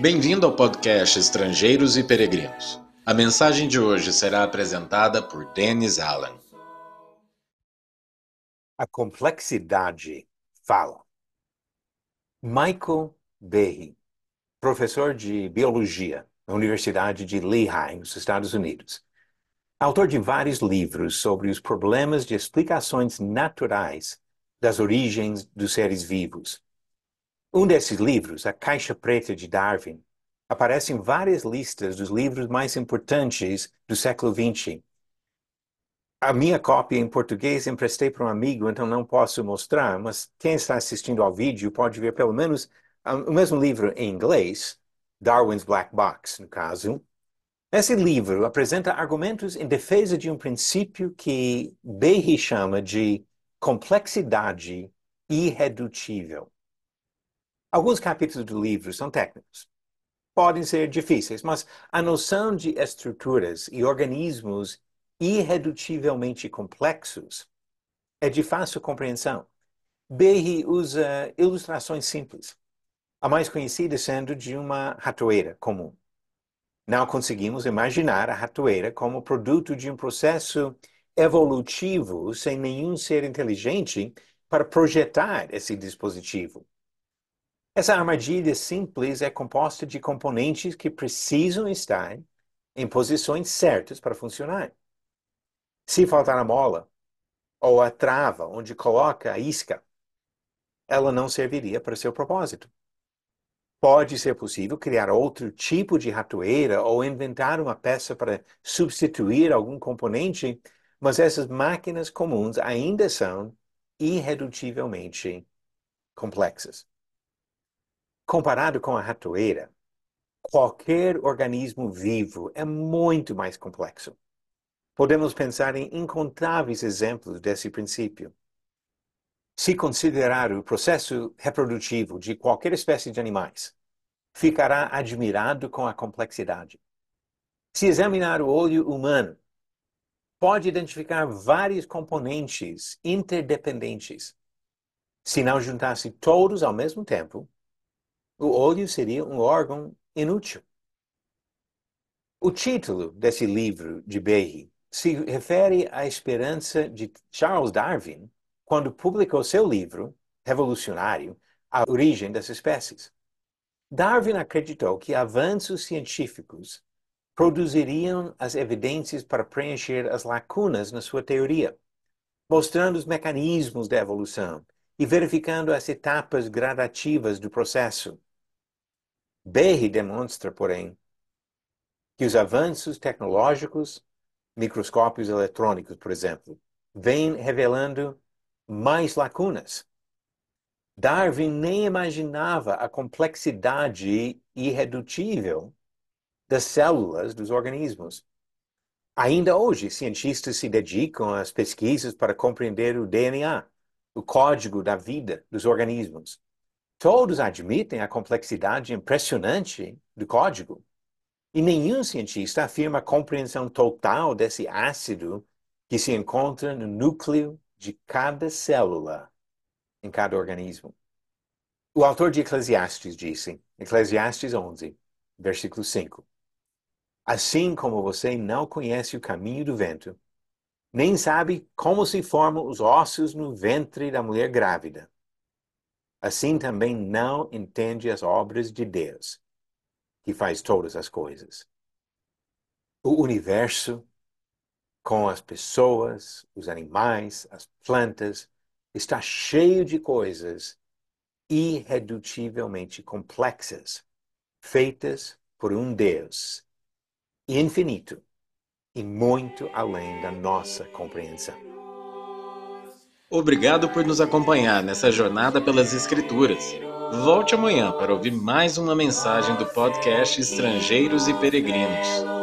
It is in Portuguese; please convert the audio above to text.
Bem-vindo ao podcast Estrangeiros e Peregrinos. A mensagem de hoje será apresentada por Dennis Allen. A complexidade fala. Michael Behe, professor de biologia na Universidade de Lehigh, nos Estados Unidos, autor de vários livros sobre os problemas de explicações naturais das origens dos seres vivos. Um desses livros, A Caixa Preta de Darwin, aparece em várias listas dos livros mais importantes do século XX. A minha cópia em português emprestei para um amigo, então não posso mostrar, mas quem está assistindo ao vídeo pode ver pelo menos ah, o mesmo livro em inglês, Darwin's Black Box, no caso, esse livro apresenta argumentos em defesa de um princípio que Behe chama de complexidade irredutível. Alguns capítulos do livro são técnicos. Podem ser difíceis, mas a noção de estruturas e organismos irredutivelmente complexos é de fácil compreensão. Behe usa ilustrações simples, a mais conhecida sendo de uma ratoeira comum. Não conseguimos imaginar a ratoeira como produto de um processo evolutivo sem nenhum ser inteligente para projetar esse dispositivo. Essa armadilha simples é composta de componentes que precisam estar em posições certas para funcionar. Se faltar a mola ou a trava onde coloca a isca, ela não serviria para seu propósito. Pode ser possível criar outro tipo de ratoeira ou inventar uma peça para substituir algum componente, mas essas máquinas comuns ainda são irredutivelmente complexas. Comparado com a ratoeira, qualquer organismo vivo é muito mais complexo. Podemos pensar em incontáveis exemplos desse princípio. Se considerar o processo reprodutivo de qualquer espécie de animais, ficará admirado com a complexidade. Se examinar o olho humano, pode identificar vários componentes interdependentes. Se não juntasse todos ao mesmo tempo, o olho seria um órgão inútil. O título desse livro de Behe se refere à esperança de Charles Darwin quando publicou seu livro revolucionário A Origem das Espécies. Darwin acreditou que avanços científicos produziriam as evidências para preencher as lacunas na sua teoria, mostrando os mecanismos da evolução e verificando as etapas gradativas do processo. Behe demonstra, porém, que os avanços tecnológicos, microscópios eletrônicos, por exemplo, vêm revelando mais lacunas. Darwin nem imaginava a complexidade irredutível das células dos organismos. Ainda hoje, cientistas se dedicam às pesquisas para compreender o DNA, o código da vida dos organismos. Todos admitem a complexidade impressionante do código. E nenhum cientista afirma a compreensão total desse ácido que se encontra no núcleo de cada célula em cada organismo. O autor de Eclesiastes disse, Eclesiastes 11, versículo 5, Assim como você não conhece o caminho do vento, nem sabe como se formam os ossos no ventre da mulher grávida, assim também não entende as obras de Deus, que faz todas as coisas. O universo com as pessoas, os animais, as plantas, está cheio de coisas irredutivelmente complexas, feitas por um Deus infinito e muito além da nossa compreensão. Obrigado por nos acompanhar nessa jornada pelas Escrituras. Volte amanhã para ouvir mais uma mensagem do podcast Estrangeiros e Peregrinos.